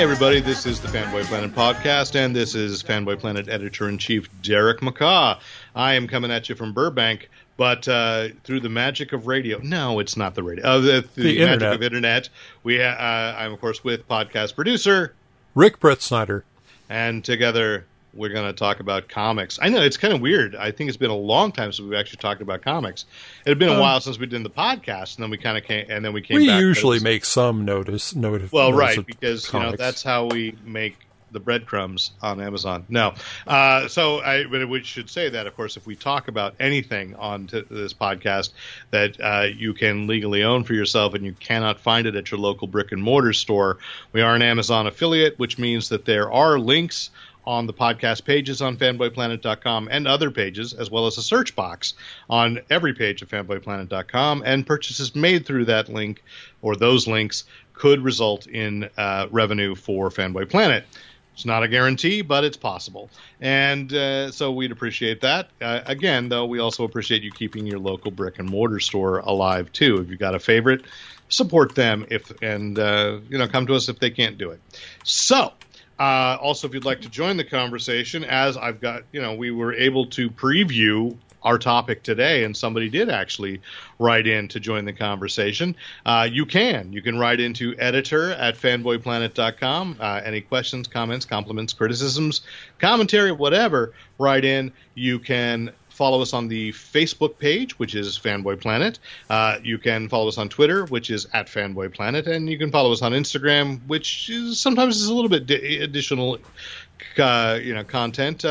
Hey, everybody, this is the Fanboy Planet podcast, and this is Fanboy Planet editor in chief Derek McCaw. I am coming at you from Burbank, but uh, through the magic of radio. No, it's not the radio. Uh, the, the, The magic internet. of internet. We, uh, I'm of course with podcast producer, Rick Brett Snyder. and together we're going to talk about comics. I know it's kind of weird. I think it's been a long time since we've actually talked about comics. It had been a Um, while since we did the podcast, and then we kind of came, and then we came. We usually make some notice. Notice. Well, notice right, because you know that's how we make the breadcrumbs on Amazon. No, uh, so I but we should say that, of course, if we talk about anything on t- this podcast that uh, you can legally own for yourself and you cannot find it at your local brick and mortar store, we are an Amazon affiliate, which means that there are links on the podcast pages on fanboyplanet.com and other pages, as well as a search box on every page of fanboyplanet.com. And purchases made through that link or those links could result in uh, revenue for Fanboy Planet. It's not a guarantee, but it's possible. And uh, so we'd appreciate that. Uh, again, though, we also appreciate you keeping your local brick and mortar store alive, too. If you've got a favorite, support them if and uh, you know come to us if they can't do it. So, uh, also, if you'd like to join the conversation, as I've got, you know, we were able to preview our topic today, and somebody did actually write in to join the conversation. Uh, you can. You can write into editor at fanboyplanet.com. Uh, any questions, comments, compliments, criticisms, commentary, whatever, write in. You can follow us on the Facebook page, which is Fanboy Planet. Uh, you can follow us on Twitter, which is at Fanboy Planet, and you can follow us on Instagram, which is, sometimes is a little bit di- additional, uh, you know, content.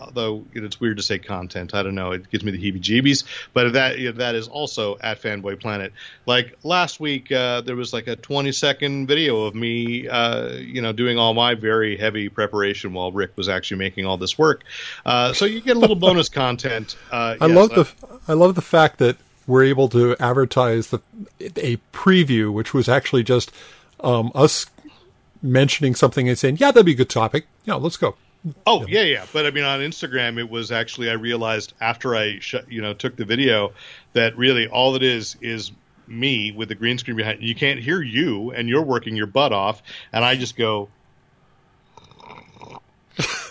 Although you know, it's weird to say content, I don't know. It gives me the heebie-jeebies. But that you know, that is also at Fanboy Planet. Like last week, uh, there was like a 20-second video of me, uh, you know, doing all my very heavy preparation while Rick was actually making all this work. Uh, so you get a little bonus content. Uh, I yes, love uh, the I love the fact that we're able to advertise the a preview, which was actually just um, us mentioning something and saying, "Yeah, that'd be a good topic. Yeah, let's go." Oh yeah, yeah. But I mean, on Instagram, it was actually I realized after I sh- you know took the video that really all it is is me with the green screen behind. You can't hear you, and you're working your butt off, and I just go.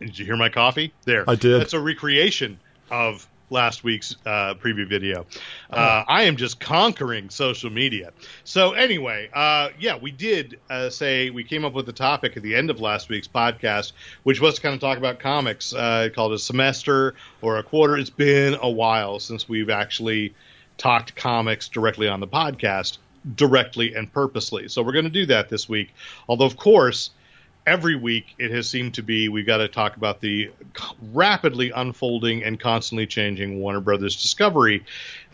did you hear my coffee? There, I did. That's a recreation of last week's uh, preview video. Uh, I am just conquering social media. So anyway, uh, yeah, we did uh, say we came up with the topic at the end of last week's podcast, which was to kind of talk about comics. Uh, called a semester or a quarter. It's been a while since we've actually talked comics directly on the podcast, directly and purposely. So we're going to do that this week. Although, of course every week it has seemed to be we've got to talk about the rapidly unfolding and constantly changing Warner Brothers Discovery,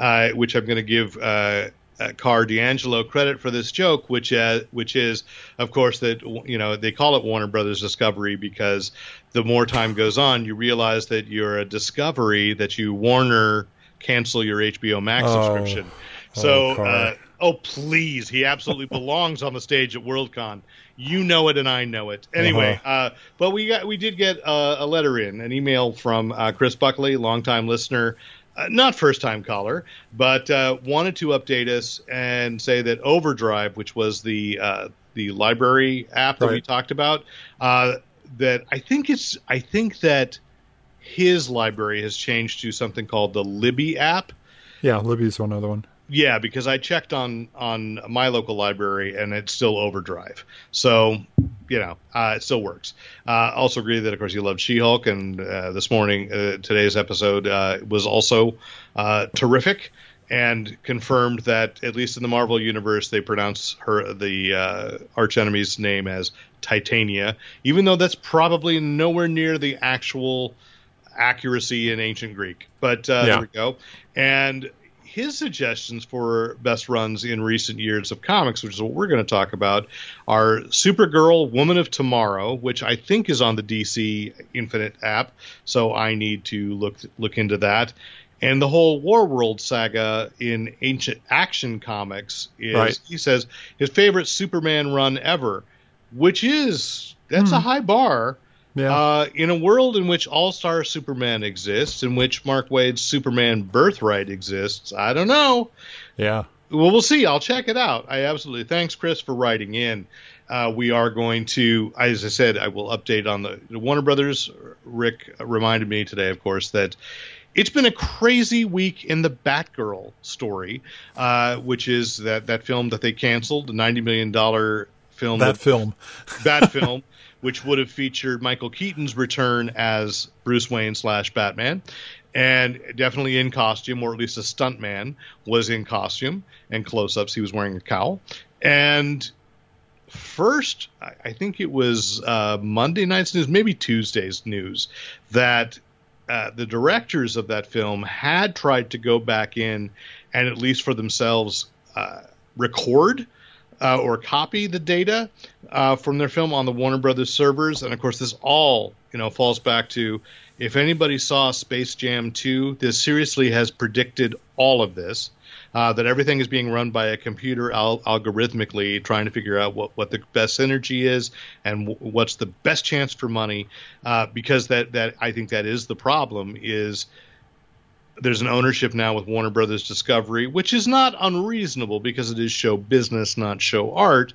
uh, which I'm going to give uh, uh, Carr D'Angelo credit for this joke, which uh, which is, of course, that you know they call it Warner Brothers Discovery because the more time goes on, you realize that you're a Discovery that you Warner cancel your HBO Max Oh. subscription. So. Oh, uh, Oh please, he absolutely belongs on the stage at Worldcon. You know it, and I know it. Anyway, uh Uh-huh. but we got we did get uh, a letter in, an email from uh, Chris Buckley, longtime listener, uh, not first time caller, but uh, wanted to update us and say that Overdrive, which was the uh, the library app that we talked about, uh, that I think it's I think that his library has changed to something called the Libby app. Yeah, Libby's one other one. Yeah, because I checked on on my local library and it's still Overdrive. So, you know, uh, it still works. Uh, also agree that of course you love She-Hulk, and uh, this morning uh, today's episode uh, was also uh, terrific. and confirmed that at least in the Marvel universe they pronounce her the uh, archenemy's name as Titania, even though that's probably nowhere near the actual accuracy in ancient Greek. But uh, Yeah. there we go. And his suggestions for best runs in recent years of comics, which is what we're going to talk about, are Supergirl, Woman of Tomorrow, which I think is on the DC Infinite app, so I need to look look into that. And the whole War World saga in ancient action comics is, Right. he says, his favorite Superman run ever, which is that's a hmm. high bar. Yeah. Uh, in a world in which All Star Superman exists, in which Mark Waid's Superman Birthright exists, I don't know. yeah. Well, we'll see. I'll check it out. I absolutely. Thanks, Chris, for writing in. Uh, we are going to, as I said, I will update on the, the Warner Brothers. Rick reminded me today, of course, that it's been a crazy week in the Batgirl story, uh, which is that that film that they canceled, the ninety million dollar film That film. that film, which would have featured Michael Keaton's return as Bruce Wayne slash Batman, and definitely in costume, or at least a stuntman was in costume and close-ups. He was wearing a cowl, and first, I I think it was uh, Monday night's news, maybe Tuesday's news, that uh, the directors of that film had tried to go back in and at least for themselves uh, record uh, or copy the data uh, from their film on the Warner Brothers servers. And of course, this all you know falls back to if anybody saw Space Jam 2, this seriously has predicted all of this. Uh, that everything is being run by a computer al- algorithmically, trying to figure out what, what the best energy is and w- what's the best chance for money. Uh, because that that I think that is the problem is there's an ownership now with Warner Brothers Discovery, which is not unreasonable because it is show business, not show art,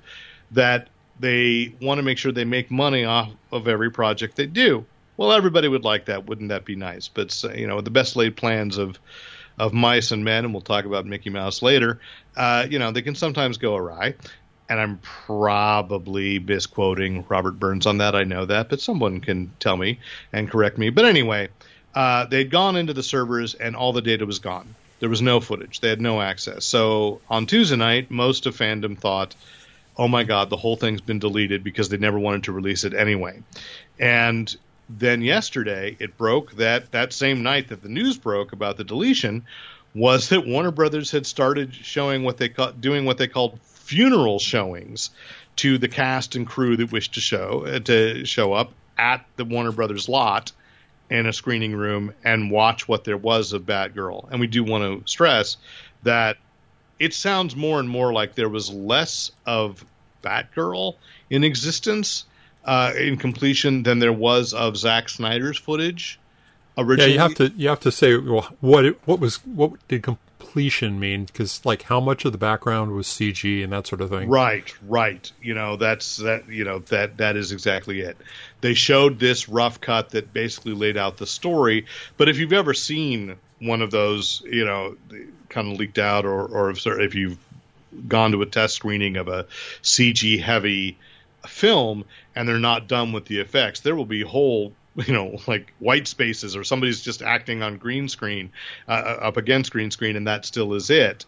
that they want to make sure they make money off of every project they do. Well, everybody would like that, wouldn't that be nice? But you know, the best laid plans of of mice and men, and we'll talk about Mickey Mouse later. Uh, you know, they can sometimes go awry. And I'm probably misquoting Robert Burns on that. I know that, but someone can tell me and correct me. But anyway, uh, they'd gone into the servers and all the data was gone. There was no footage. They had no access. So on Tuesday night, most of fandom thought, oh my God, the whole thing's been deleted because they never wanted to release it anyway. And then yesterday, it broke that that same night that the news broke about the deletion was that Warner Brothers had started showing what they doing what they called funeral showings to the cast and crew that wished to show uh, to show up at the Warner Brothers lot in a screening room and watch what there was of Batgirl. And we do want to stress that it sounds more and more like there was less of Batgirl in existence uh, in completion than there was of Zack Snyder's footage. Yeah, Originally, you have to you have to say well, what it, what was what did completion mean? Because like how much of the background was CG and that sort of thing. Right, right. You know, that's that. You know that that is exactly it. They showed this rough cut that basically laid out the story. But if you've ever seen one of those, you know, kind of leaked out, or or if, if you've gone to a test screening of a CG heavy film and they're not done with the effects, there will be whole you know like white spaces or somebody's just acting on green screen uh, up against green screen and that still is it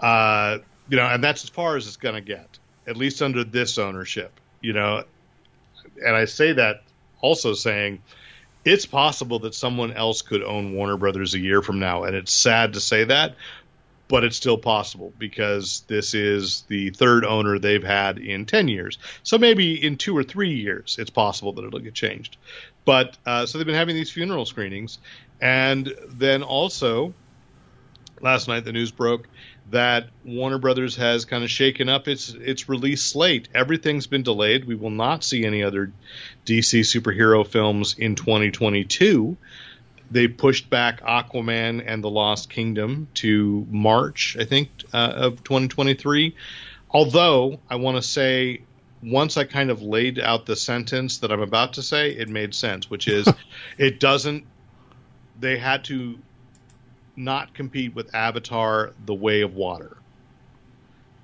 uh, you know and that's as far as it's going to get at least under this ownership you know and i say that also saying it's possible that someone else could own warner brothers a year from now and it's sad to say that but it's still possible because this is the third owner they've had in 10 years. So maybe in two or three years, it's possible that it'll get changed. But uh, so they've been having these funeral screenings. And then also, last night the news broke that Warner Brothers has kind of shaken up its its release slate. Everything's been delayed. We will not see any other DC superhero films in 2022 they pushed back Aquaman and the Lost Kingdom to March, I think, uh, of 2023. Although I want to say, once I kind of laid out the sentence that I'm about to say, it made sense, which is it doesn't. They had to not compete with Avatar: The Way of Water,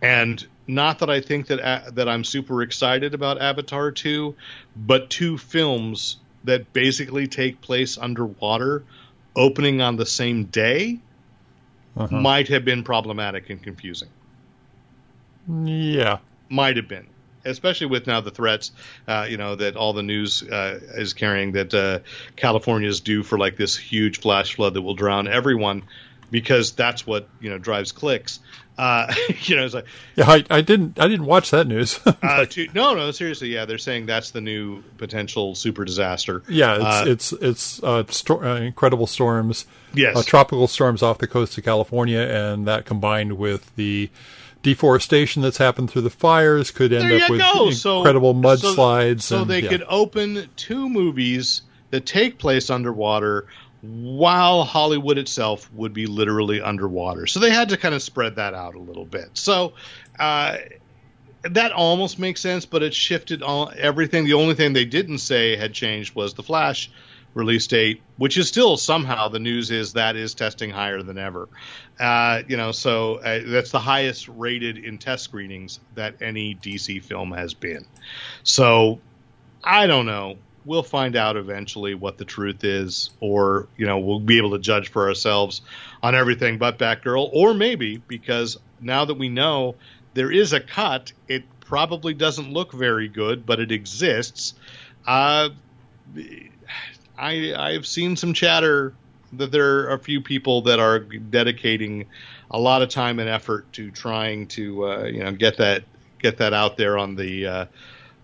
and not that I think that uh, that I'm super excited about Avatar 2, but two films that basically take place underwater opening on the same day might have been problematic and confusing. Yeah. Might have been. Especially with now the threats, uh, you know, that all the news uh, is carrying that uh, California is due for like this huge flash flood that will drown everyone because that's what, you know, drives clicks. Uh, you know, it's like, Yeah, I, I didn't I didn't watch that news. uh, to, no, no, seriously, yeah, they're saying that's the new potential super disaster. yeah, it's Uh, it's it's uh, sto- uh, incredible storms. Yes. uh, tropical storms off the coast of California, and that combined with the deforestation that's happened through the fires could end there up with go. Incredible so- mudslides. So, and, they yeah. could open two movies that take place underwater while Hollywood itself would be literally underwater. So they had to kind of spread that out a little bit. So uh, that almost makes sense, but it shifted all, everything. The only thing they didn't say had changed was the Flash release date, which is still somehow the news is that is testing higher than ever. Uh, you know, so uh, that's the highest rated in test screenings that any DC film has been. So I don't know. We'll find out eventually what the truth is, or you know, we'll be able to judge for ourselves on everything but Batgirl, or maybe because now that we know there is a cut, it probably doesn't look very good, but it exists. Uh, I I've seen some chatter that there are a few people that are dedicating a lot of time and effort to trying to uh, you know get that get that out there on the uh,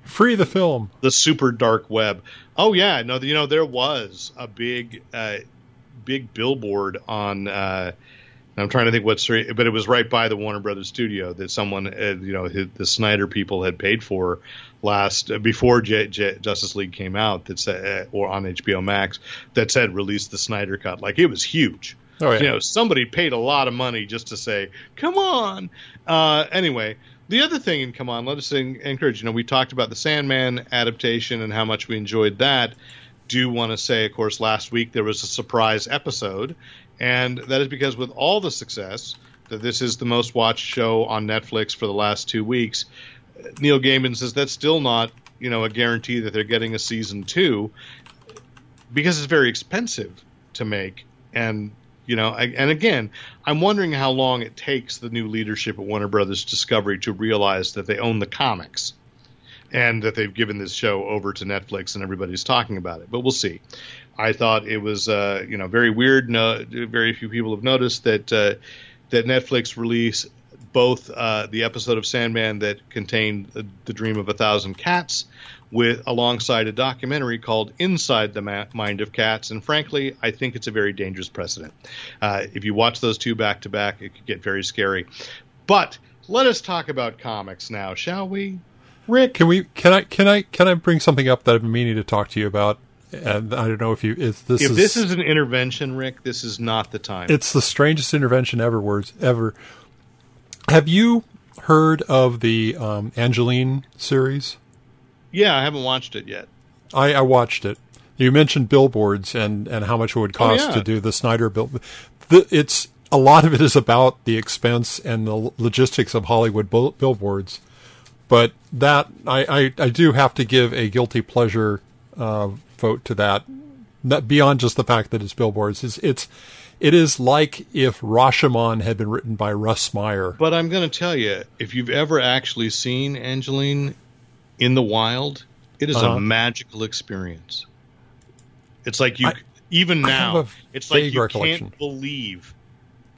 free the film. the super dark web. Oh yeah, no, you know there was a big uh, big billboard on. Uh, I'm trying to think what's but it was right by the Warner Brothers studio that someone, uh, you know, the Snyder people had paid for last uh, before J- J- Justice League came out. That said, or on HBO Max that said release the Snyder cut. Like it was huge. Oh, yeah. You know, somebody paid a lot of money just to say, "Come on." Uh, anyway, the other thing, and come on, let us en- encourage. You know, we talked about the Sandman adaptation and how much we enjoyed that. Do want to say, of course, last week there was a surprise episode, and that is because with all the success that this is the most watched show on Netflix for the last two weeks. Neil Gaiman says that's still not, you know, a guarantee that they're getting a season two because it's very expensive to make. And you know I- and again i'm wondering how long it takes the new leadership at warner brothers discovery to realize that they own the comics and that they've given this show over to netflix and everybody's talking about it. But we'll see. I thought it was uh, you know very weird no, very few people have noticed that uh, that netflix released both uh, the episode of sandman that contained the, the dream of a thousand cats with alongside a documentary called Inside the Ma- Mind of Cats, and frankly, I think it's a very dangerous precedent. Uh, if you watch those two back to back, it could get very scary. But let us talk about comics now, shall we? Rick, Can we? Can I? Can I? Can I bring something up that I've been meaning to talk to you about? And I don't know if you. If this if is this is an intervention, Rick, this is not the time. it's the strangest intervention ever. Words ever. Have you heard of the um, Angelyne series? yeah, I haven't watched it yet. I, I watched it. You mentioned billboards and, and how much it would cost yeah. to do the Snyder bill. The, it's a lot of it is about the expense and the logistics of Hollywood bill, billboards. But that I, I, I do have to give a guilty pleasure uh, vote to that. Not beyond just the fact that it's billboards. It's it's it is like if Rashomon had been written by Russ Meyer. But I'm going to tell you, if you've ever actually seen Angelyne in the wild, it is Uh-huh. a magical experience. It's like you, I- even now, it's like you can't believe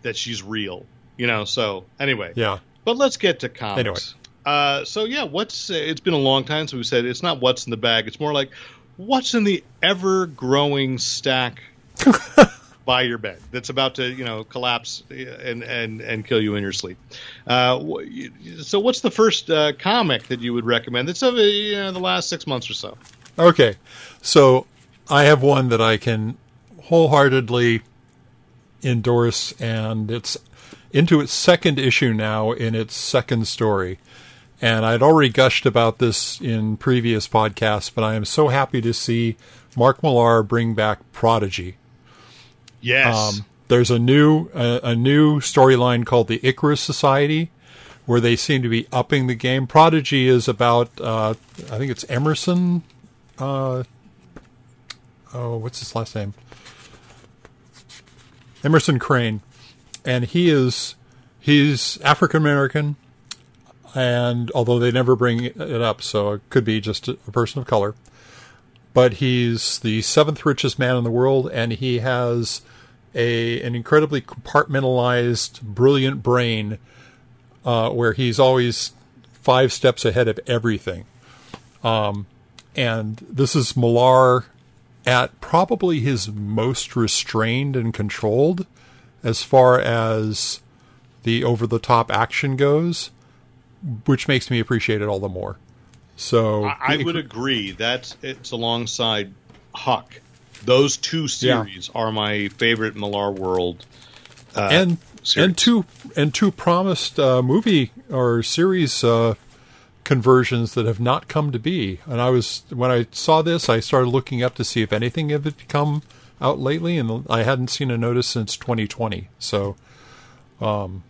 that she's real. You know. So anyway, Yeah. But let's get to comics. Anyway. Uh, so yeah, what's uh, it's been a long time, so we said it's not what's in the bag. It's more like what's in the ever growing stack by your bed that's about to you know collapse and and and kill you in your sleep. Uh, so what's the first uh, comic that you would recommend? That's of you know, the last six months or so. Okay, so I have one that I can wholeheartedly endorse, and it's into its second issue now in its second story. And I'd already gushed about this in previous podcasts, but I am so happy to see Mark Millar bring back Prodigy. Yes. Um, there's a new a, new storyline called the Icarus Society, where they seem to be upping the game. Prodigy is about uh, I think it's Emerson. Uh, oh, what's his last name? Emerson Crane. and he is he's African American, and although they never bring it up, so it could be just a person of color. But he's the seventh richest man in the world, and he has a an incredibly compartmentalized, brilliant brain, uh, where he's always five steps ahead of everything. Um, and this is Millar at probably his most restrained and controlled as far as the over the top action goes, which makes me appreciate it all the more. So I, I would agree. That's it's alongside Huck. Those two series yeah. are my favorite Millarworld. Uh, and series. and two and two promised uh, movie or series uh, conversions that have not come to be. And I was when I saw this, I started looking up to see if anything had come out lately, and I hadn't seen a notice since 2020. So, um,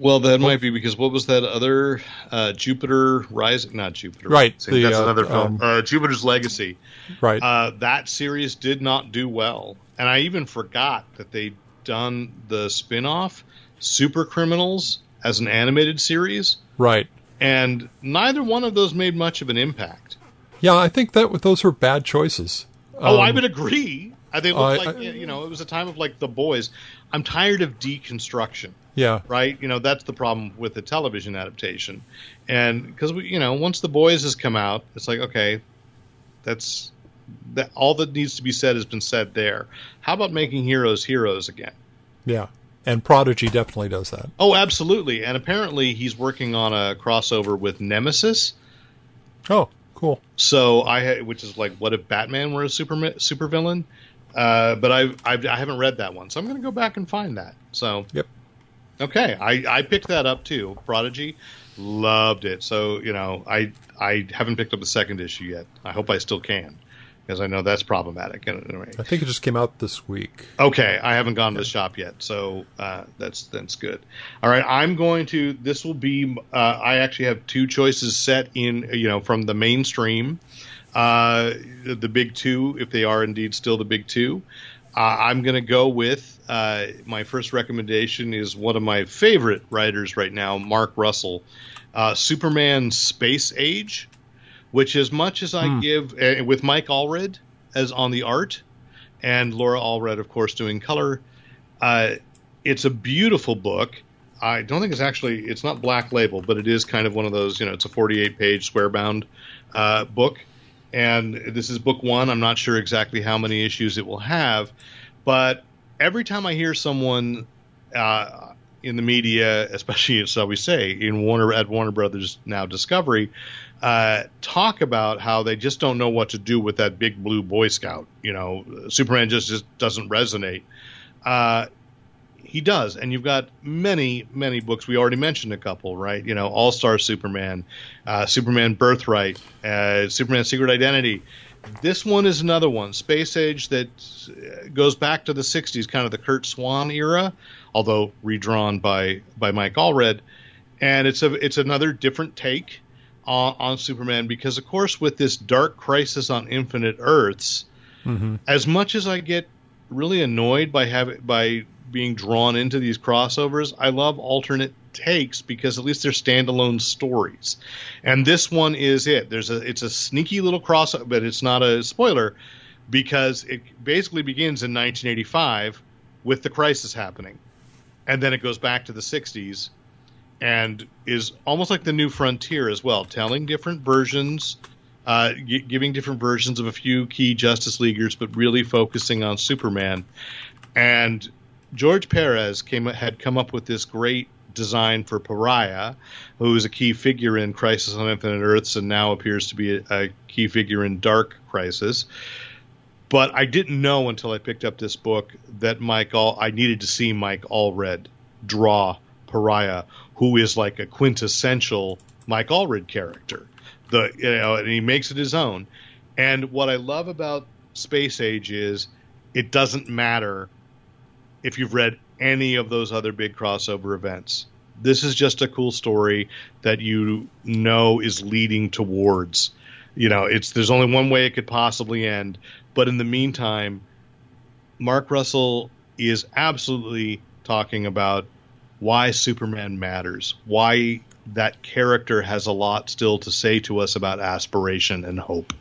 well, that might be because what was that other uh, Jupiter Rising? Not Jupiter, right? The, That's uh, another film. Um, uh, Jupiter's Legacy, right? Uh, that series did not do well, and I even forgot that they'd done the spin-off Super Criminals as an animated series, right? And neither one of those made much of an impact. Yeah, I think that those were bad choices. Oh, um, I would agree. I think like I, you know it was a time of like the boys. I'm tired of deconstruction. Yeah. Right. You know that's the problem with the television adaptation, and because we you know once the boys has come out, it's like okay, that's that all that needs to be said has been said there. How about making heroes heroes again? Yeah. And Prodigy definitely does that. Oh, absolutely. And apparently he's working on a crossover with Nemesis. Oh, cool. So I, which is like, what if Batman were a super super villain? Uh, but I, I've, I haven't read that one, so I'm going to go back and find that. So, yep. Okay, I, I picked that up too. Prodigy, loved it. So you know, I I haven't picked up the second issue yet. I hope I still can because I know that's problematic. Anyway. I think it just came out this week. Okay, I haven't gone to the shop yet, so uh, that's that's good. All right, I'm going to. This will be. Uh, I actually have two choices set in. You know, from the mainstream uh, the big two, if they are indeed still the big two. Uh, I'm going to go with uh, my first recommendation is one of my favorite writers right now, Mark Russell, uh, Superman Space Age, which as much as I hmm. give uh, with Mike Allred as on the art, and Laura Allred, of course, doing color. Uh, it's a beautiful book. I don't think it's actually it's not black label, but it is kind of one of those. You know, it's a 48 page square bound uh, book and this is book one. I'm not sure exactly how many issues it will have, but every time I hear someone uh, in the media, especially shall we say in Warner at Warner Brothers now Discovery, uh, talk about how they just don't know what to do with that big blue Boy Scout. You know, Superman just, just doesn't resonate. Uh, he does, and you've got many, many books. We already mentioned a couple, right? You know, All Star Superman, uh, Superman Birthright, uh, Superman Secret Identity. This one is another one, Space Age, that uh, goes back to the '60s, kind of the Curt Swan era, although redrawn by by Mike Allred, and it's a it's another different take on, on Superman because, of course, with this dark crisis on Infinite Earths, mm-hmm. as much as I get really annoyed by having by being drawn into these crossovers. I love alternate takes because at least they're standalone stories. And this one is it. There's a it's a sneaky little crossover, but it's not a spoiler because it basically begins in 1985 with the crisis happening. And then it goes back to the 60s and is almost like the new frontier as well, telling different versions uh, g- giving different versions of a few key Justice Leaguers, but really focusing on Superman. And George Perez came had come up with this great design for Pariah, who is a key figure in Crisis on Infinite Earths and now appears to be a, a key figure in Dark Crisis. But I didn't know until I picked up this book that Mike All I needed to see Mike Allred draw Pariah, who is like a quintessential Mike Allred character. The you know, and he makes it his own. And what I love about Space Age is it doesn't matter if you've read any of those other big crossover events. This is just a cool story that you know is leading towards. You know, it's there's only one way it could possibly end, but in the meantime, Mark Russell is absolutely talking about why Superman matters, why that character has a lot still to say to us about aspiration and hope.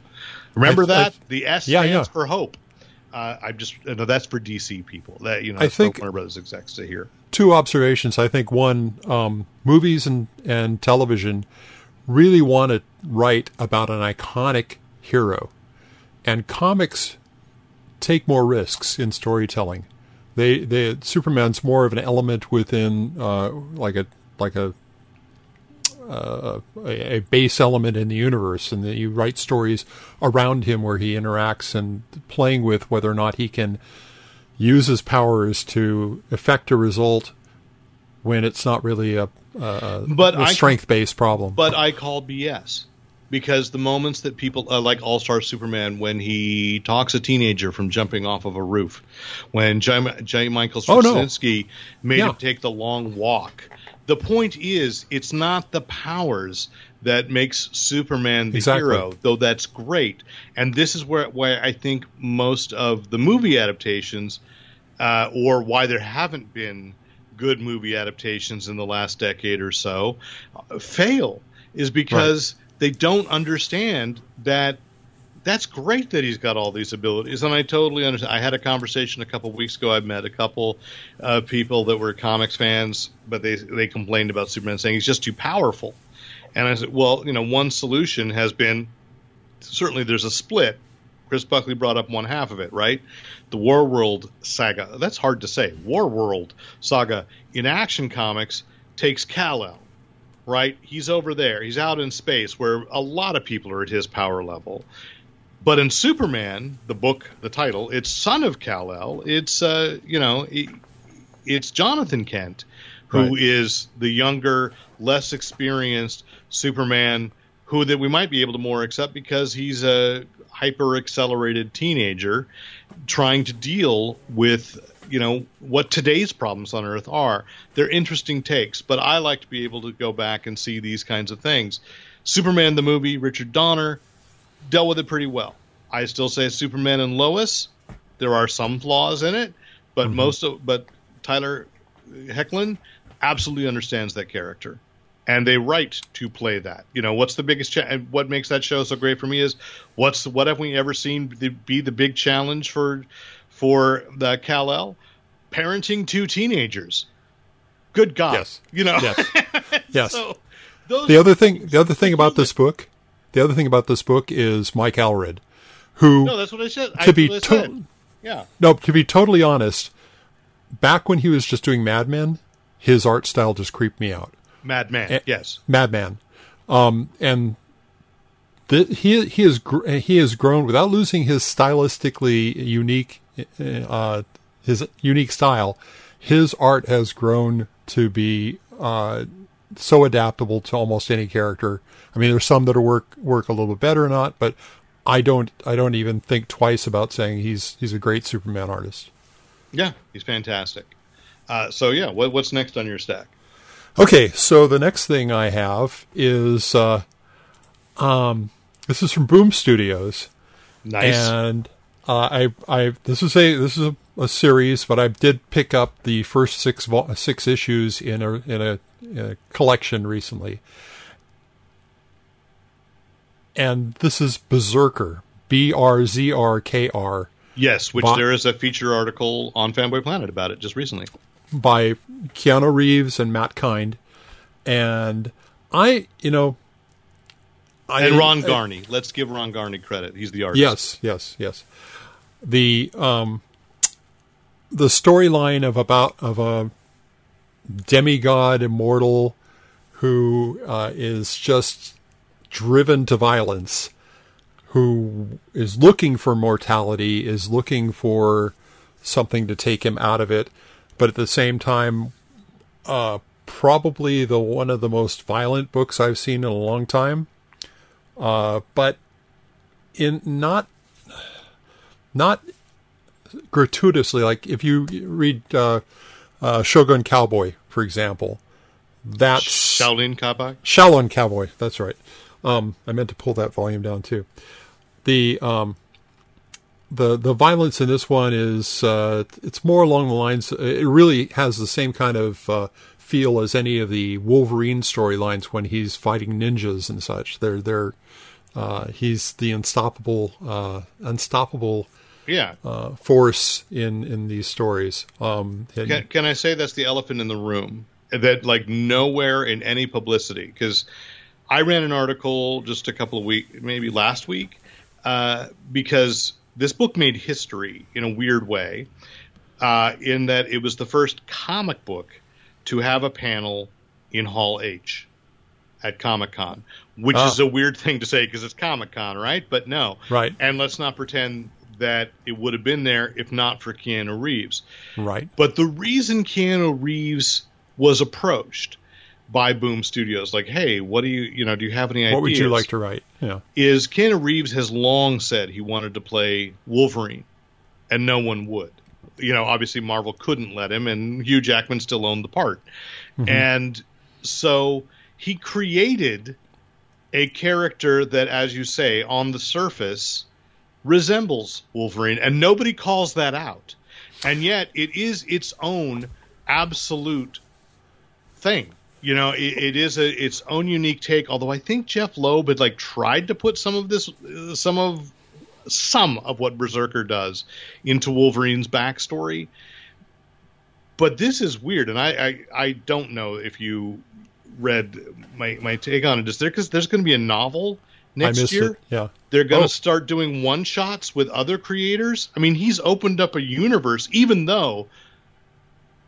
Remember I- that I- the S Yeah, stands yeah. for hope. Uh, I'm just no, that's for DC people. That you know, I think- Warner Brothers execs to hear. two observations. I think one, um, movies and, and television really want to write about an iconic hero, and comics take more risks in storytelling. They, they Superman's more of an element within uh, like a like a a, a base element in the universe, and that you write stories around him where he interacts and playing with whether or not he can use his powers to effect a result when it's not really a, a, a strength based problem. But I call BS because the moments that people uh, like All Star Superman when he talks a teenager from jumping off of a roof, when J. J. Michael Oh, no. Made Yeah. him take the long walk. The point is, it's not the powers that makes Superman the Exactly. hero, though that's great. And this is where why I think most of the movie adaptations, uh, or why there haven't been good movie adaptations in the last decade or so, uh, fail is because they don't understand that that's great that he's got all these abilities, and I totally understand. I had a conversation a couple weeks ago. I met a couple uh, people that were comics fans, but they they complained about Superman saying he's just too powerful. And I said, well, you know, one solution has been certainly there's a split. Chris Buckley brought up one half of it, right? The War World saga. That's hard to say. War World saga in Action Comics takes Kal-El, right? He's over there. He's out in space where a lot of people are at his power level. But in Superman, the book, the title, it's son of Kal-El. It's uh, you know, it, it's Jonathan Kent, who is Right. the younger, less experienced Superman, who that we might be able to more accept because he's a hyper accelerated teenager trying to deal with you know what today's problems on earth are they're interesting takes but i like to be able to go back and see these kinds of things superman the movie richard donner dealt with it pretty well i still say superman and lois there are some flaws in it but mm-hmm. most of but tyler hoechlin absolutely understands that character and they write to play that. You know, what's the biggest cha- and what makes that show so great for me is what's what have we ever seen be- be the big challenge for for the Kal El parenting two teenagers. Good God, Yes. you know. yes, yes. so those the other thing, the other thing about this book, the other thing about this book is Mike Allred, who no, that's what I said. I, to be that's to- said. yeah, no, to be totally honest, back when he was just doing Mad Men, his art style just creeped me out. Madman. Eh, yes, Madman, um, and the, he he has gr- he has grown without losing his stylistically unique uh, his unique style. His art has grown to be uh, so adaptable to almost any character. I mean, there's some that work work a little bit better or not, but I don't I don't even think twice about saying he's he's a great Superman artist. yeah, he's fantastic. Uh, so yeah, what, what's next on your stack? Okay, so the next thing I have is uh, um, this is from Boom Studios, Nice. and uh, I I this is a this is a, a series, but I did pick up the first six vol- six issues in a in a, in a collection recently, and this is Berserker, B R Z R K R. yes, which Bo- there is a feature article on Fanboy Planet about it just recently. by Keanu Reeves and Matt Kindt, and I, you know, I, And Ron I- Garney. Let's give Ron Garney credit. He's the artist. yes, yes, yes. The um, the storyline of about of a demigod immortal who uh, is just driven to violence, who is looking for mortality, is looking for something to take him out of it, but at the same time, uh, probably the one of the most violent books I've seen in a long time. Uh, but in not not gratuitously, like if you read uh, uh, Shogun Cowboy, for example, that's Shaolin Cowboy. Shaolin Cowboy. That's right. Um, I meant to pull that volume down too. The um, the the violence in this one is uh, it's more along the lines. It really has the same kind of uh, feel as any of the Wolverine storylines when he's fighting ninjas and such. They're they're uh, he's the unstoppable uh, unstoppable Yeah. uh, force in in these stories. Um, and- Can, can I say that's the elephant in the room? That like nowhere in any publicity because I ran an article just a couple of weeks, maybe last week, uh, because this book made history in a weird way, uh, in that it was the first comic book to have a panel in Hall H at Comic Con, which Ah. is a weird thing to say because it's Comic Con, right? But no, Right. And let's not pretend that it would have been there if not for Keanu Reeves. right. But the reason Keanu Reeves was approached by Boom Studios, like, hey, what do you, you know, do you have any ideas? What would you like to write? Yeah. Is Keanu Reeves has long said he wanted to play Wolverine, and no one would. You know, obviously Marvel couldn't let him, and Hugh Jackman still owned the part. Mm-hmm. And so he created a character that, as you say, on the surface resembles Wolverine, and nobody calls that out. And yet, it is its own absolute thing. You know, it, it is a its own unique take. Although I think Jeph Loeb had like tried to put some of this, some of some of what Berserker does into Wolverine's backstory. But this is weird, and I I, I don't know if you read my my take on it. Is there because there's going to be a novel next year? it. Yeah. They're going to Oh. start doing one shots with other creators. I mean, he's opened up a universe, even though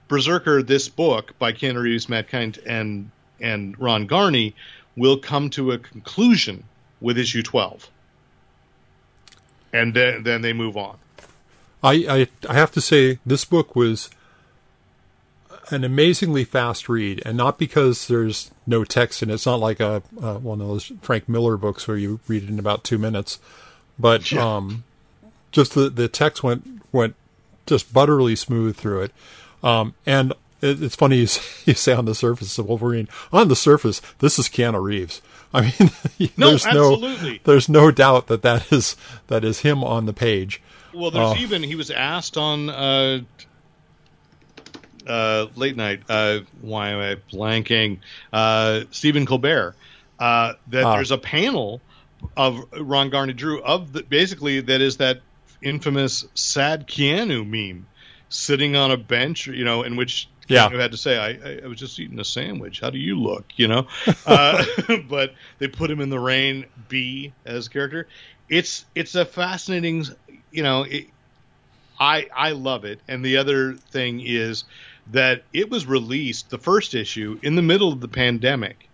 Berserker, this book by Keanu Reeves, Matt Kindt, and and Ron Garney, will come to a conclusion with issue twelve, and then then they move on. I, I I have to say this book was an amazingly fast read, and not because there's no text and. It's not like a uh, one of those Frank Miller books where you read it in about two minutes, but Yeah. um, just the the text went went just butterly smooth through it. Um, and it, it's funny you, s- you say on the surface of Wolverine. On the surface, this is Keanu Reeves. I mean, No, there's absolutely. no there's no doubt that that is that is him on the page. Well, there's Oh. even he was asked on uh, uh, late night. Uh, why am I blanking? Uh, Stephen Colbert. Uh, that Ah. there's a panel of Ron Garney Drew of the, basically that is that infamous sad Keanu meme sitting on a bench, you know, in which Yeah. Keanu had to say, I, I, was just eating a sandwich. How do you look? You know, uh, but they put him in the rain. B as character. It's it's a fascinating, you know. It, I I love it. And the other thing is that it was released the first issue in the middle of the pandemic,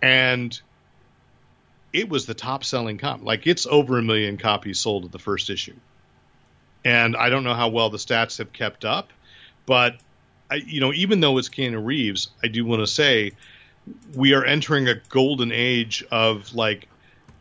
and it was the top selling comic. Like it's over a million copies sold of the first issue. And I don't know how well the stats have kept up, but I, you know, even though it's Keanu Reeves, I do want to say we are entering a golden age of like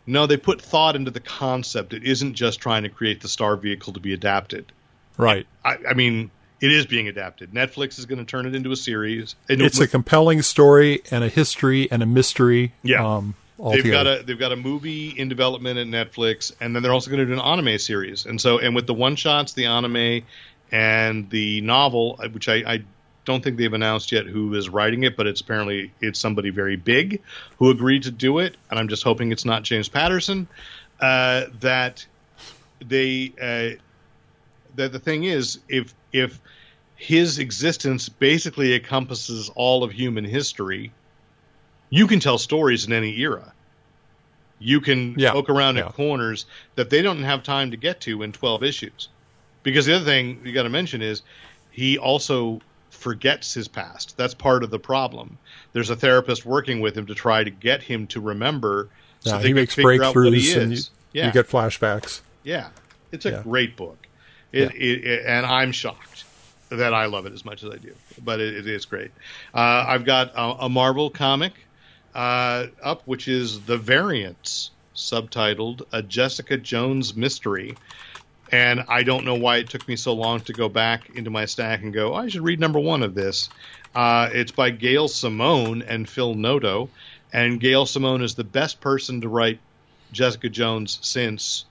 no, they put thought into the concept. It isn't just trying to create the star vehicle to be adapted. Right. I, I mean, it is being adapted. Netflix is going to turn it into a series. And It's a compelling story and a history and a mystery. Yeah. Um, they've got a they've got a movie in development at Netflix, and then they're also going to do an anime series. And so, and with the one shots, the anime, and the novel, uh, which I, I don't think they've announced yet who is writing it, but it's apparently it's somebody very big who agreed to do it, and I'm just hoping it's not James Patterson. Uh, that they uh, that the thing is, if if his existence basically encompasses all of human history, you can tell stories in any era. You can Yeah, poke around yeah. in corners that they don't have time to get to in 12 issues. Because the other thing you got to mention is he also forgets his past. That's part of the problem. There's a therapist working with him to try to get him to remember. So Yeah, he makes figure out he breakthroughs and you, yeah, you get flashbacks. yeah, it's a great book. It, Yeah. it, it- and I'm shocked that I love it as much as I do. But it, is great. Uh, I've got a, a Marvel comic uh, up, which is The Variants, subtitled "A Jessica Jones Mystery." And I don't know why it took me so long to go back into my stack and go, oh, I should read number one of this. Uh, it's by Gail Simone and Phil Noto. And Gail Simone is the best person to write Jessica Jones since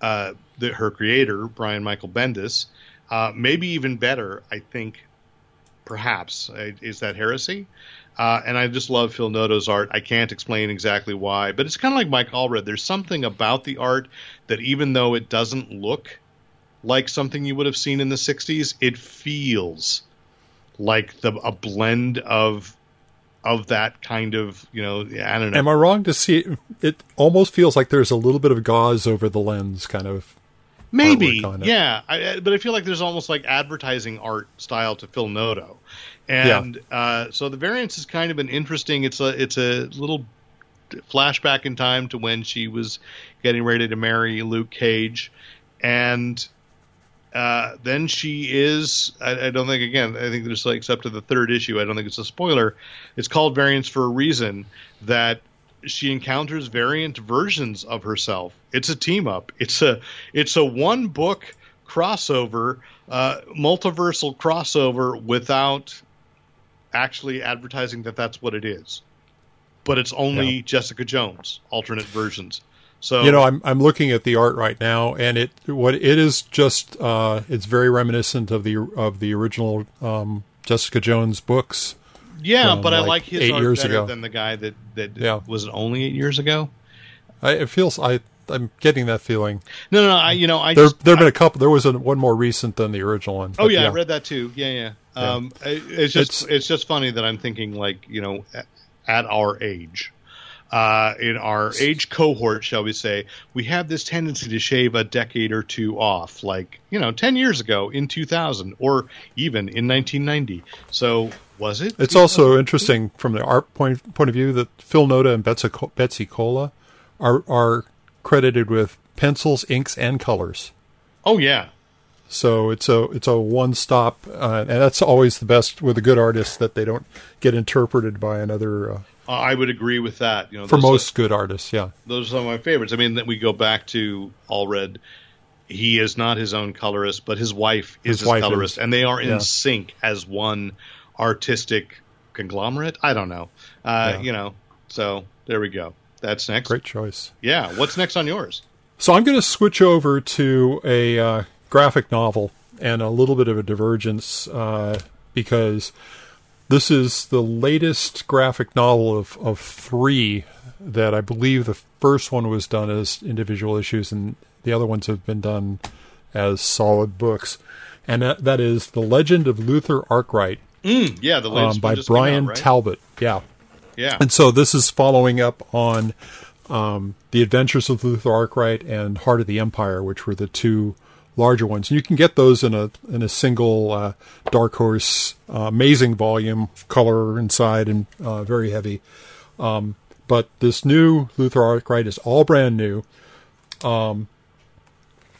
uh, the, her creator, Brian Michael Bendis. Uh, maybe even better, I think, perhaps. Uh, is that heresy? Uh, and I just love Phil Noto's art. I can't explain exactly why, but it's kind of like Mike Allred. There's something about the art that even though it doesn't look like something you would have seen in the 60s, it feels like the a blend of of that kind of you know I don't know. Am I wrong to see it? It almost feels like there's a little bit of gauze over the lens, kind of. Maybe, yeah, I, but I feel like there's almost like advertising art style to Phil Noto, and uh, so the variance is kind of an interesting. It's a it's a little flashback in time to when she was getting ready to marry Luke Cage, and uh, then she is. I, I don't think again. I think there's like up to the third issue. I don't think it's a spoiler. It's called variance for a reason. That she encounters variant versions of herself. It's a team up. It's a it's a one book crossover, uh, multiversal crossover without actually advertising that that's what it is. But it's only Yeah. Jessica Jones alternate versions. So You know, I'm I'm looking at the art right now, and it what it is just uh, it's very reminiscent of the of the original um, Jessica Jones books. yeah, but I like, like his eight art years better ago. than the guy that that Yeah. was it only eight years ago. I, it feels I I'm getting that feeling. No, no, no. I you know I There just, there have been a couple. There was a, one more recent than the original one. Oh but yeah, I read that too. Yeah, yeah. Yeah. Um, it- it's just It's- it's, just funny that I'm thinking like you know at our age, uh, in our age cohort, shall we say, we have this tendency to shave a decade or two off, like you know, ten years ago in 2000 or even in 1990. So was it? It's also interesting from the art point point of view that Phil Noto and Betsy, Betsy Cola are are credited with pencils, inks, and colors. Oh yeah. So it's a it's a one stop, uh, and that's always the best with a good artist that they don't get interpreted by another. Uh, I would agree with that. You know, for those are- most good artists, yeah, those are some of my favorites. I mean, that we go back to Allred. He is not his own colorist, but his wife is His his, wife colorist, is. and they are in Yeah. sync as one artistic conglomerate. I don't know, uh, Yeah. you know. So there we go. That's next. great choice. Yeah. What's next on yours? So I'm going to switch over to a uh, graphic novel and a little bit of a divergence uh, because this is the latest graphic novel of, of three that I believe the first one was done as individual issues and the other ones have been done as solid books. And that, that is The Legend of Luther Arkwright Mm, yeah, the latest um, by came out, Bryan right? Talbot. Yeah. Yeah. And so this is following up on um, The Adventures of Luther Arkwright and Heart of the Empire, which were the two larger ones. And you can get those in a in a single uh, Dark Horse uh, amazing volume, color inside and uh, very heavy. Um, but this new Luther Arkwright is all brand new. Um,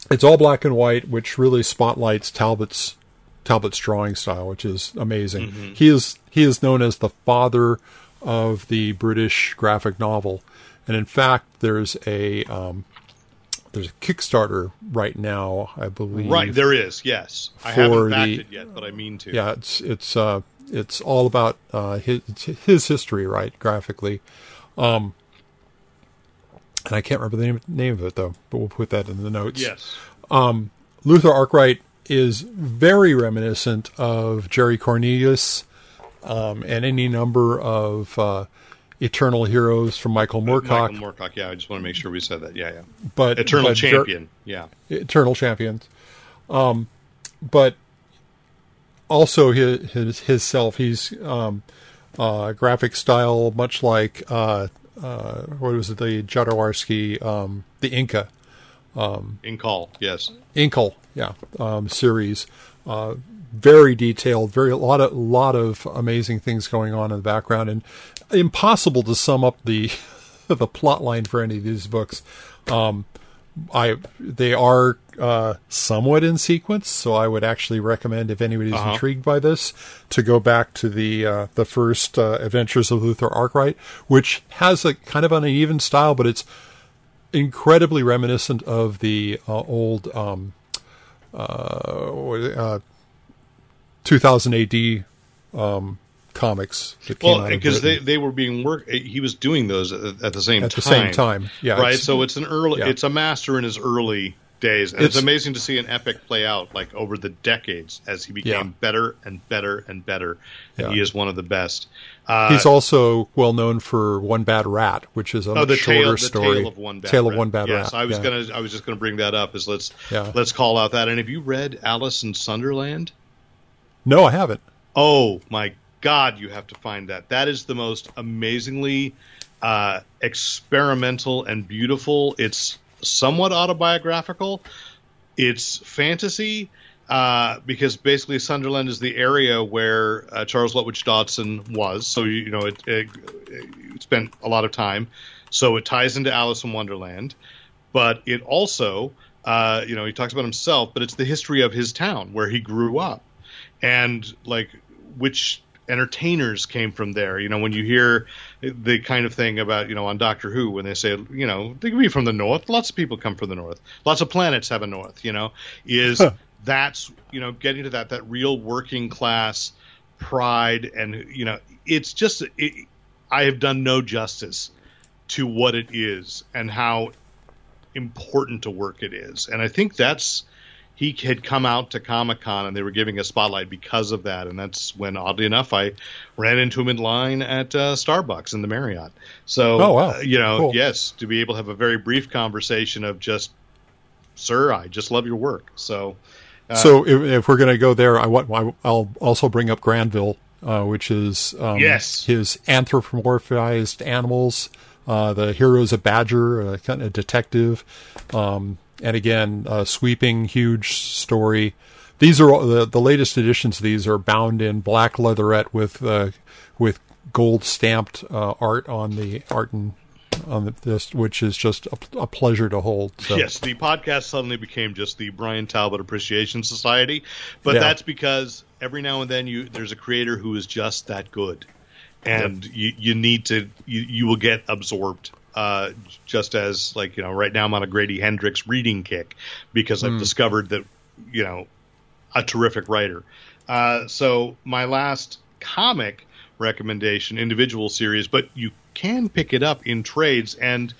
it's all black and white, which really spotlights Talbot's Talbot's drawing style, which is amazing. He is he is known as the father of the British graphic novel, and in fact, there's a um, there's a Kickstarter right now, I believe. right. There is. Yes. I haven't backed the- it yet, but I mean to. Yeah, it's it's uh it's all about uh his his history, right, graphically. Um and I can't remember the name, name of it though, but we'll put that in the notes. Yes. Luther Arkwright is very reminiscent of Jerry Cornelius um, and any number of uh, Eternal Heroes from Michael Moorcock, Michael Moorcock. Yeah, I just want to make sure we said that. Yeah, yeah. but Eternal but ver- Champion. yeah. Eternal Champions. Um, but also his his, his self. He's um, uh, graphic style, much like uh, uh, what was it? The Jodorowsky, um, the Incal. In call. Yes. Incal, yeah, um, series. Uh, very detailed, very a lot of lot of amazing things going on in the background, and impossible to sum up the the plot line for any of these books. Um, I they are uh, somewhat in sequence, so I would actually recommend if anybody's Uh-huh. intrigued by this to go back to the uh, the first uh, Adventures of Luther Arkwright, which has a kind of an uneven style, but it's incredibly reminiscent of the uh, old um, uh, what is it, uh, 2000 AD um, comics that Well, because they, they were being work. He was doing those at, at the same at time. the same time. Yeah, right. it's- So it's an early. yeah. It's a master in his early days. And it's, It's- amazing to see an epic play out like over the decades as he became Yeah. better and better and better. And Yeah. he is one of the best. Uh, He's also well known for One Bad Rat, which is a Oh, the shorter tale, the story. tale of one bad Tale rat. of One Bad yes, Rat. I was gonna, I was just gonna bring that up. Is let's let's call out that. And have you read Alice in Sunderland? No, I haven't. Oh my God, you have to find that. That is the most amazingly uh, experimental and beautiful. It's somewhat autobiographical. It's fantasy uh, because basically Sunderland is the area where uh, Charles Lutwidge Dodgson was. So you, you know it, it, it spent a lot of time. So it ties into Alice in Wonderland, but it also, uh, you know, he talks about himself, but it's the history of his town where he grew up and like which entertainers came from there. You know, when you hear the kind of thing about, you know, on Doctor Who, when they say, you know, they can be from the North. Lots of people come from the North. Lots of planets have a North, you know, is that's, you know, getting to that, that real working class pride. And, you know, it's just, it, I have done no justice to what it is and how important a work it is. And I think that's, he had come out to Comic Con and they were giving a spotlight because of that. And that's when, oddly enough, I ran into him in line at uh, Starbucks in the Marriott. So, Oh, wow. uh, you know, Cool. yes, to be able to have a very brief conversation of just, sir, I just love your work. So, uh, so if, if we're going to go there, I want. I'll also bring up Grandville, uh, which is um, Yes. his anthropomorphized animals. Uh, the hero's a badger, a kind of detective, um, and again, a sweeping, huge story. These are all, the the latest editions. Of these are bound in black leatherette with uh, with gold stamped uh, art on the art and on the, this, which is just a, a pleasure to hold. So. Yes, the podcast suddenly became just the Bryan Talbot Appreciation Society, but Yeah. that's because every now and then you there's a creator who is just that good, and you you need to you you will get absorbed. Uh, just as like you know, right now I'm on a Grady Hendrix reading kick because I've discovered that you know a terrific writer. Uh, so my last comic recommendation, individual series, but you can pick it up in trades. And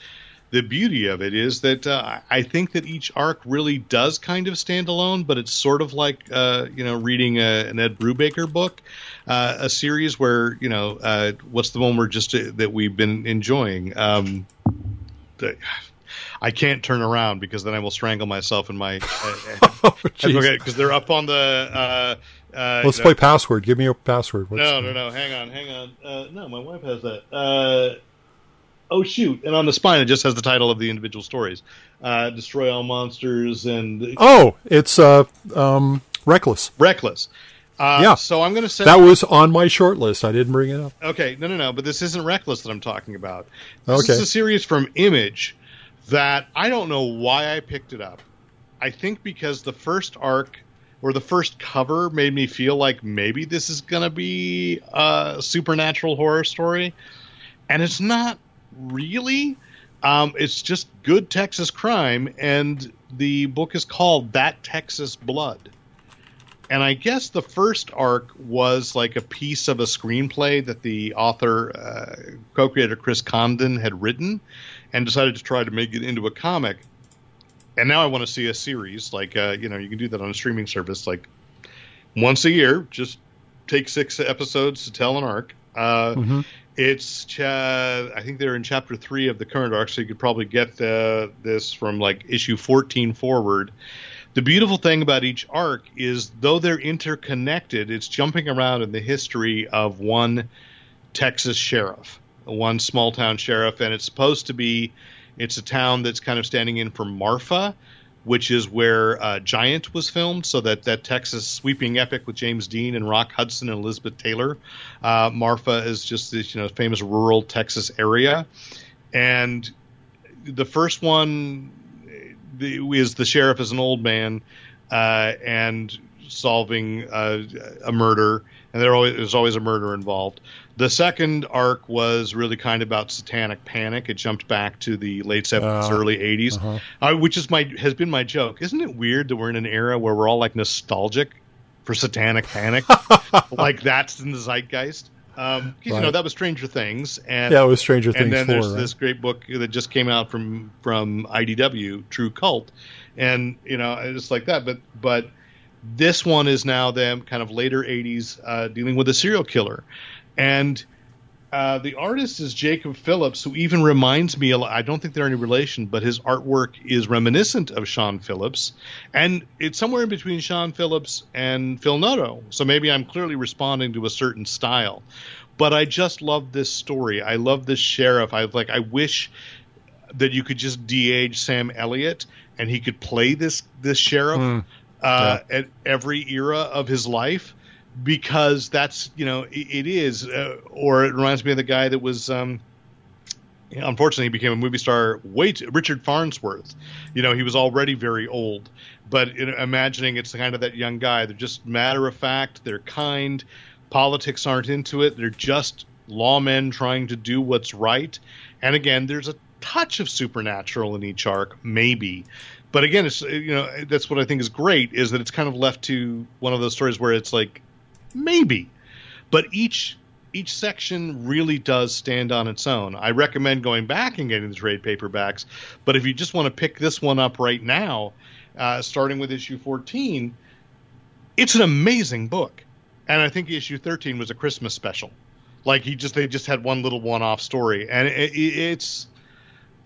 the beauty of it is that uh, I think that each arc really does kind of stand alone, but it's sort of like uh, you know reading a, an Ed Brubaker book, uh, a series where you know uh, what's the one we're just uh, that we've been enjoying. Um, the, I can't turn around because then I will strangle myself in my. Uh, Oh, okay, because they're up on the. Uh, uh, Let's play password. Give me a password. What's- no, no, no. Hang on, hang on. Uh, no, my wife has that. Uh, oh shoot! And on the spine, it just has the title of the individual stories: uh, "Destroy All Monsters" and Oh, it's uh, um, reckless. "Reckless." Uh, Yeah. So I'm going to say That was on my short list. I didn't bring it up. Okay, no, no, no. But this isn't Reckless that I'm talking about. This Okay. is a series from Image that I don't know why I picked it up. I think because the first arc or the first cover made me feel like maybe this is going to be a supernatural horror story, and it's not really. Um, it's just good Texas crime, and the book is called That Texas Blood. And I guess the first arc was like a piece of a screenplay that the author, uh, co creator Chris Condon, had written and decided to try to make it into a comic. And now I want to see a series. Like, uh, you know, you can do that on a streaming service, like once a year. Just take six episodes to tell an arc. Uh, Mhm. It's, cha- I think they're in chapter three of the current arc, so you could probably get uh, this from like issue 14 forward. The beautiful thing about each arc is, though they're interconnected, it's jumping around in the history of one Texas sheriff, one small town sheriff, and it's supposed to be, it's a town that's kind of standing in for Marfa, which is where uh, Giant was filmed. So that that Texas sweeping epic with James Dean and Rock Hudson and Elizabeth Taylor. Uh, Marfa is just this you know famous rural Texas area, and the first one is the sheriff is an old man uh, and solving uh, a murder, and there always, there's always a murder involved. The second arc was really kind of about satanic panic. It jumped back to the late 70s, Uh, early 80s, uh-huh. uh, which is my has been my joke. Isn't it weird that we're in an era where we're all like nostalgic for satanic panic, like that's in the zeitgeist? Um 'cause, you know that was Stranger Things, and Yeah, it was Stranger and Things then 4, there's right? this great book that just came out from from IDW, True Cult, and you know it's like that. But but this one is now them kind of later '80s uh, dealing with a serial killer, and uh, the artist is Jacob Phillips, who even reminds me. I don't think they're any relation, but his artwork is reminiscent of Sean Phillips, and it's somewhere in between Sean Phillips and Phil Noto. So maybe I'm clearly responding to a certain style. But I just love this story. I love this sheriff. I like. I wish that you could just de-age Sam Elliott and he could play this this sheriff uh, at every era of his life because that's you know it, it is uh, or it reminds me of the guy that was um unfortunately he became a movie star way too, richard farnsworth. You know he was already very old but know, imagining it's kind of that young guy they're just matter of fact they're kind politics aren't into it they're just lawmen trying to do what's right. And again there's a touch of supernatural in each arc maybe. But again it's you know that's what i think is great is that it's kind of left to one of those stories where it's like maybe. But each each section really does stand on its own. I recommend going back and getting the trade paperbacks but if you just want to pick this one up right now uh, starting with issue 14 it's an amazing book. And i think issue 13 was a christmas special. Like he just they just had one little one-off story. And it, it, it's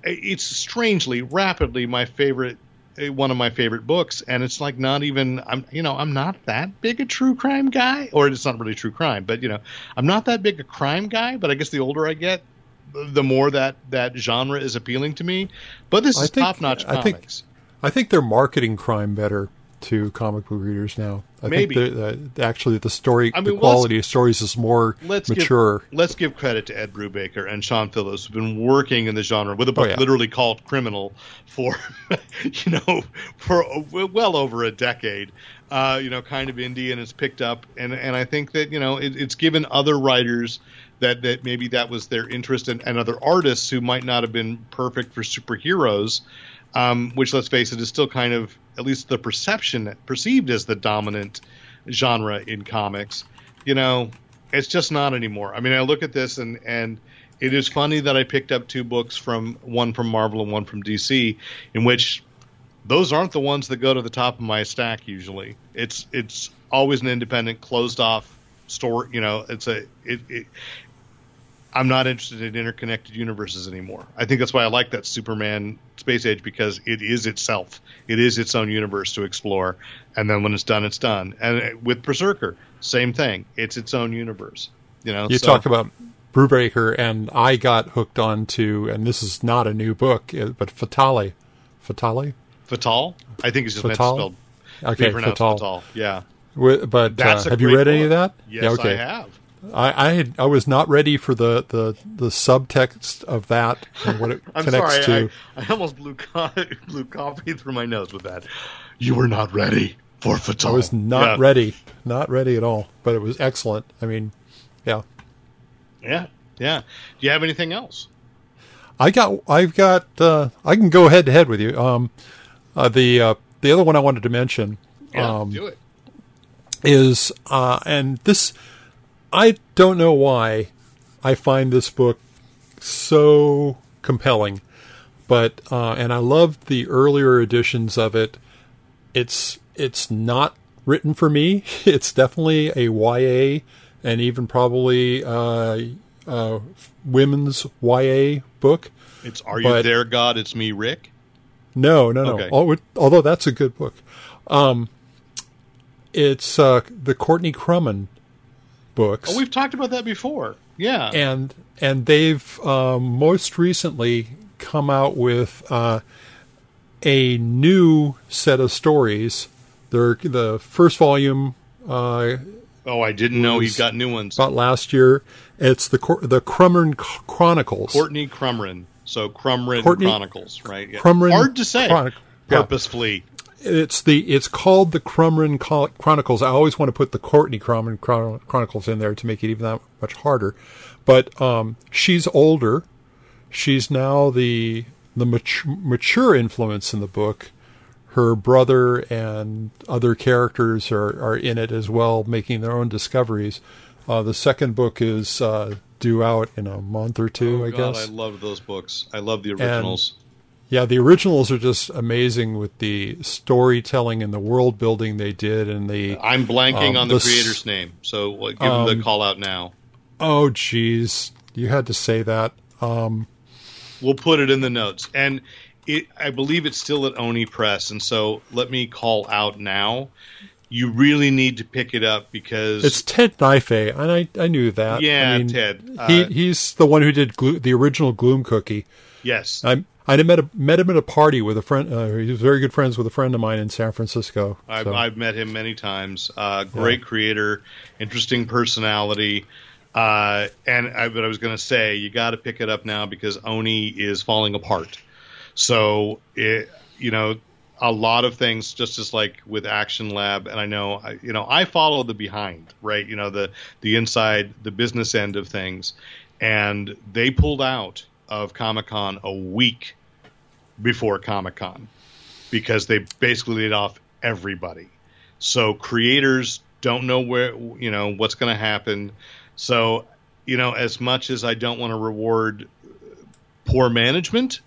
it's strangely rapidly my favorite one of my favorite books and it's like not even i'm you know i'm not that big a true crime guy or it's not really true crime but you know i'm not that big a crime guy but i guess the older i get the more that that genre is appealing to me. But this I is top-notch I think- comics. I think they're marketing crime better to comic book readers now. I Maybe. think that, uh, actually the story, I mean, the quality of stories is more let's mature. Give, let's give credit to Ed Brubaker and Sean Phillips, who've been working in the genre with a book Oh, yeah. literally called Criminal for, you know, for well over a decade. Uh, you know, kind of indie, and it's picked up, and and I think that you know it, it's given other writers that that maybe that was their interest, and, and other artists who might not have been perfect for superheroes. Um, which, let's face it, is still kind of at least the perception perceived as the dominant genre in comics. You know, it's just not anymore. I mean, I look at this and and it is funny that I picked up two books from one from Marvel and one from DC, in which those aren't the ones that go to the top of my stack usually. It's it's always an independent, closed off store. You know, it's a it. it I'm not interested in interconnected universes anymore. I think that's why I like that Superman Space Age because it is itself. It is its own universe to explore, and then when it's done, it's done. And with Berserker, same thing. It's its own universe. You know, You so- talk about Brubaker, and I got hooked on to, and this is not a new book, uh, but Fatale. Fatale? Fatal. I think it's just meant to Fatal? spelled. Okay, Fatal. Fatal. Yeah, Wi- But uh, have you read any of that? Yes, yeah, okay. I have. I, I had I was not ready for the, the, the subtext of that and what it I'm connects sorry. to. I, I almost blew, co- blew coffee through my nose with that. You were not ready for Fatal. I was not Yeah. ready, not ready at all. But it was excellent. I mean, yeah. Yeah, yeah. Do you have anything else? I got, I've got, uh, I can go head to head with you. Um, uh, the uh, the other one I wanted to mention Yeah, um, do it. is, uh, and this, I don't know why I find this book so compelling, but uh, and I loved the earlier editions of it. It's it's not written for me. It's definitely a YA and even probably uh, uh, women's YA book. It's Are You but- There, God? It's Me, Rick. No, no, no. Okay. Al- Although that's a good book. Um, it's uh, the Courtney Crumrin books, Oh, we've talked about that before. Yeah. and and they've um, most recently come out with uh, a new set of stories. They're the first volume uh, oh, I didn't know he's got new ones. about last year. It's the the Crumrin Chronicles. Courtney Crumrin. So Crumrin Courtney- Chronicles, right? Yeah. Crumrin Hard to say. Chronic- yeah. It's the it's called the Crumrin Chronicles. I always want to put the Courtney Crumrin Chronicles in there to make it even that much harder. But um, she's older. She's now the the mature, mature influence in the book. Her brother and other characters are, are in it as well, making their own discoveries. Uh, the second book is uh, due out in a month or two, oh, I God, guess. I love those books. I love the originals. Yeah, the originals are just amazing with the storytelling and the world building they did, and the I'm blanking um, on the, the creator's name, so give him the Um, call out now. oh, geez, you had to say that. Um, We'll put it in the notes, and it, I believe it's still at Oni Press, and so let me call out now. You really need to pick it up because it's Ted Naifeh, and I I knew that. Yeah, I mean, Ted. he Uh, he's the one who did Glo- the original Gloom Cookie. yes, I I met a, met him at a party with a friend. Uh, he was very good friends with a friend of mine in San Francisco. I've. I've met him many times. Uh, great creator, interesting personality. Uh, and I, but I was going to say, you got to pick it up now because Oni is falling apart. So, it, you know, a lot of things, just as like with Action Lab, and I know, I, you know, I follow the behind, right? You know, the the inside, the business end of things, and they pulled out of Comic Con a week before Comic Con because they basically laid off everybody. So creators don't know where you know what's going to happen. So you know, as much as I don't want to reward poor management,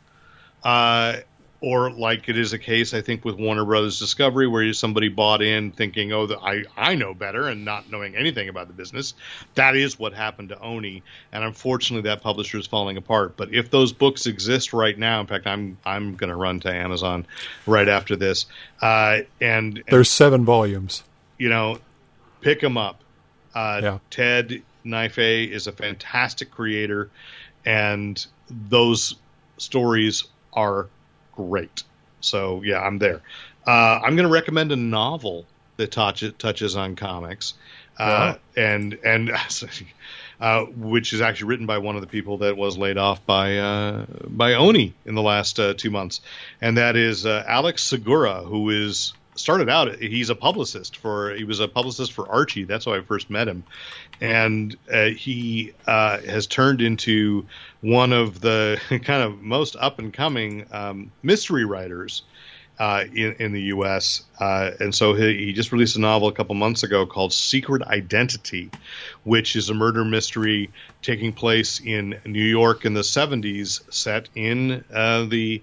uh, or like it is a case I think with Warner Brothers Discovery where somebody bought in thinking, oh, the, I I know better and not knowing anything about the business. That is what happened to Oni, and unfortunately, that publisher is falling apart. But if those books exist right now, in fact, I'm I'm going to run to Amazon right after this, uh, and, There's seven volumes. you know, pick them up. Uh, Yeah. Ted Naifeh is a fantastic creator, and those stories are great. So yeah, I'm there. Uh, I'm going to recommend a novel that touch, touches on comics, uh, and and uh, which is actually written by one of the people that was laid off by uh, by Oni in the last uh, two months, and that is uh, Alex Segura, who is started out he's a publicist for he was a publicist for Archie. That's how I first met him, and uh, he uh, has turned into one of the kind of most up and coming um, mystery writers uh, in, in the U.S. Uh, and so he, he just released a novel a couple months ago called Secret Identity, which is a murder mystery taking place in New York in the 70s, set in uh, the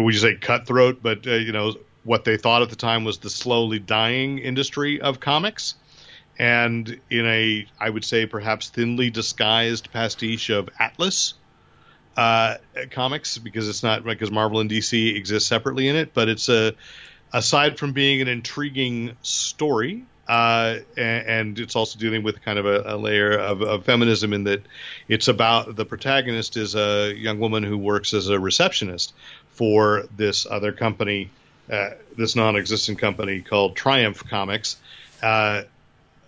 would you say cutthroat, but uh, you know what they thought at the time was the slowly dying industry of comics, and in a I would say perhaps thinly disguised pastiche of Atlas uh, comics because it's not because Marvel and DC exist separately in it, but it's a aside from being an intriguing story. Uh, and, and it's also dealing with kind of a, a layer of, of feminism in that it's about the protagonist is a young woman who works as a receptionist for this other company, uh, this non-existent company called Triumph Comics, uh,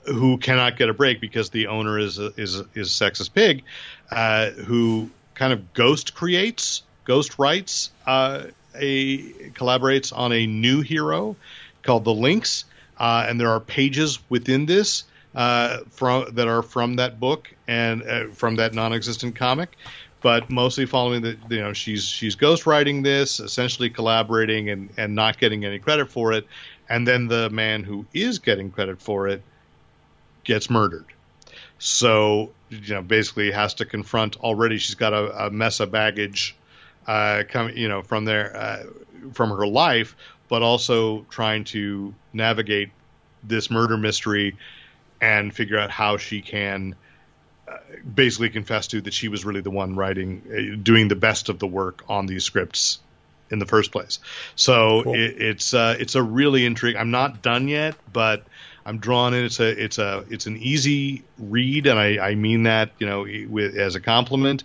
who cannot get a break because the owner is a, is a, is a sexist pig, uh, who kind of ghost creates, ghost writes, uh, a collaborates on a new hero called the Lynx, uh, and there are pages within this uh, from that are from that book and uh, from that non-existent comic, but mostly following the you know she's she's ghostwriting this, essentially collaborating and and not getting any credit for it, and then the man who is getting credit for it gets murdered. So you know basically has to confront already she's got a, a mess of baggage uh, coming you know from there uh, from her life, but also trying to navigate this murder mystery and figure out how she can uh, basically confess to that she was really the one writing, uh, doing the best of the work on these scripts in the first place. So Cool. it, it's uh, it's a really intriguing. I'm not done yet, but I'm drawn in. It's a it's a it's an easy read, and I, I mean that you know with as a compliment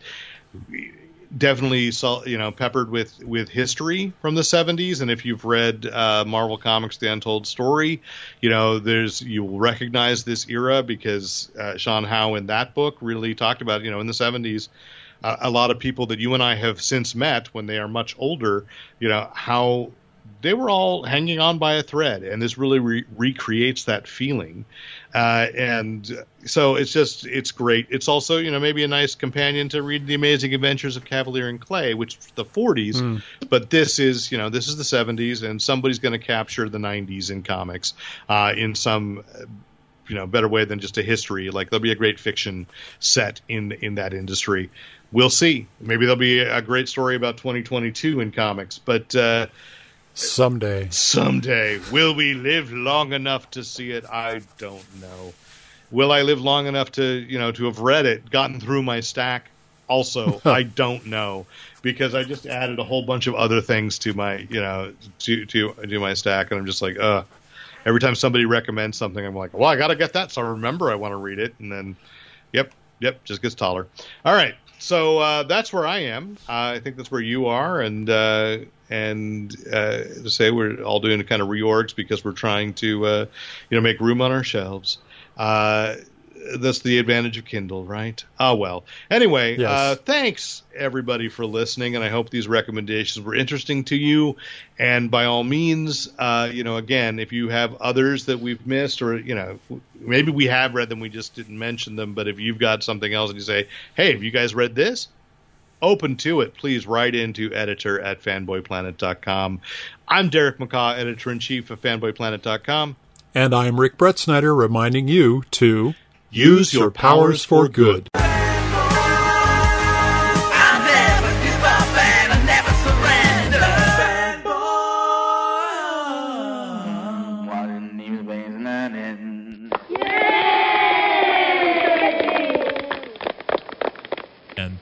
definitely you know peppered with with history from the 70s and if you've read uh, Marvel Comics The Untold Story you know there's you will recognize this era because uh, Sean Howe in that book really talked about you know in the 70s uh, a lot of people that you and I have since met when they are much older you know how they were all hanging on by a thread. And this really re- recreates that feeling uh, and so it's just it's great it's also you know maybe a nice companion to read the amazing adventures of Kavalier and clay which the 40s but this is you know this is the 70s and somebody's going to capture the 90s in comics uh, in some you know better way than just a history. Like there'll be a great fiction set in in that industry. We'll see. Maybe there'll be a great story about 2022 in comics, but uh, someday, someday, will we live long enough to see it? I don't know. Will I live long enough to you know to have read it, gotten through my stack? Also, I don't know because I just added a whole bunch of other things to my you know to to to my stack, and I'm just like, uh every time somebody recommends something, I'm like, well, I got to get that, so I remember I want to read it, and then, yep, yep, just gets taller. All right, so uh, that's where I am. Uh, I think that's where you are, and uh, and uh, to say we're all doing kind of reorgs because we're trying to, uh, you know, make room on our shelves. Uh, that's the advantage of Kindle, right? Ah, well. Anyway, yes. uh, thanks everybody for listening, and I hope these recommendations were interesting to you. And by all means, uh, you know, again, if you have others that we've missed, or you know, maybe we have read them, we just didn't mention them. But if you've got something else and you say, "Hey, have you guys read this?" Open to it, please write into editor at fanboyplanet.com. I'm Derek McCaw, editor in chief of fanboyplanet.com. And I'm Rick Brett Snyder, reminding you to Use your powers for good. And